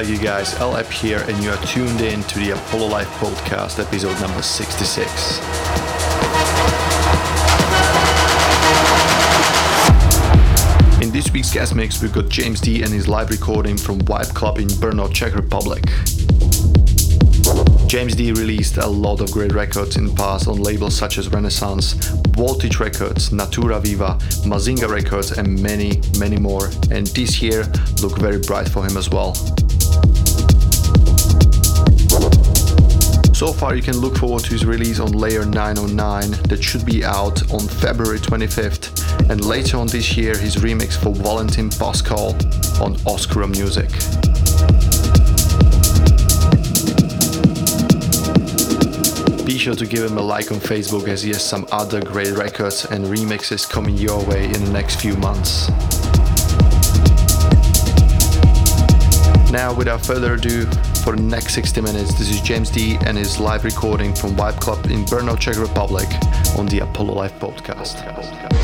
You guys. LAP here, and you are tuned in to the Apollo Live podcast, episode number 66. In this week's guest mix, we've got James D and his live recording from Vibe Club in Brno, Czech Republic. James D released a lot of great records in the past on labels such as Renaissance, Voltage Records, Natura Viva, Mazinga Records, and many, many more. And this year look very bright for him as well. So far, you can look forward to his release on Layer 909 that should be out on February 25th, and later on this year, his remix for Valentin Pascal on Oscura Music. Be sure to give him a like on Facebook as he has some other great records and remixes coming your way in the next few months. Now, without further ado, for the next 60 minutes, this is James D and his live recording from Vibe Club in Brno, Czech Republic on the Apollo Live podcast.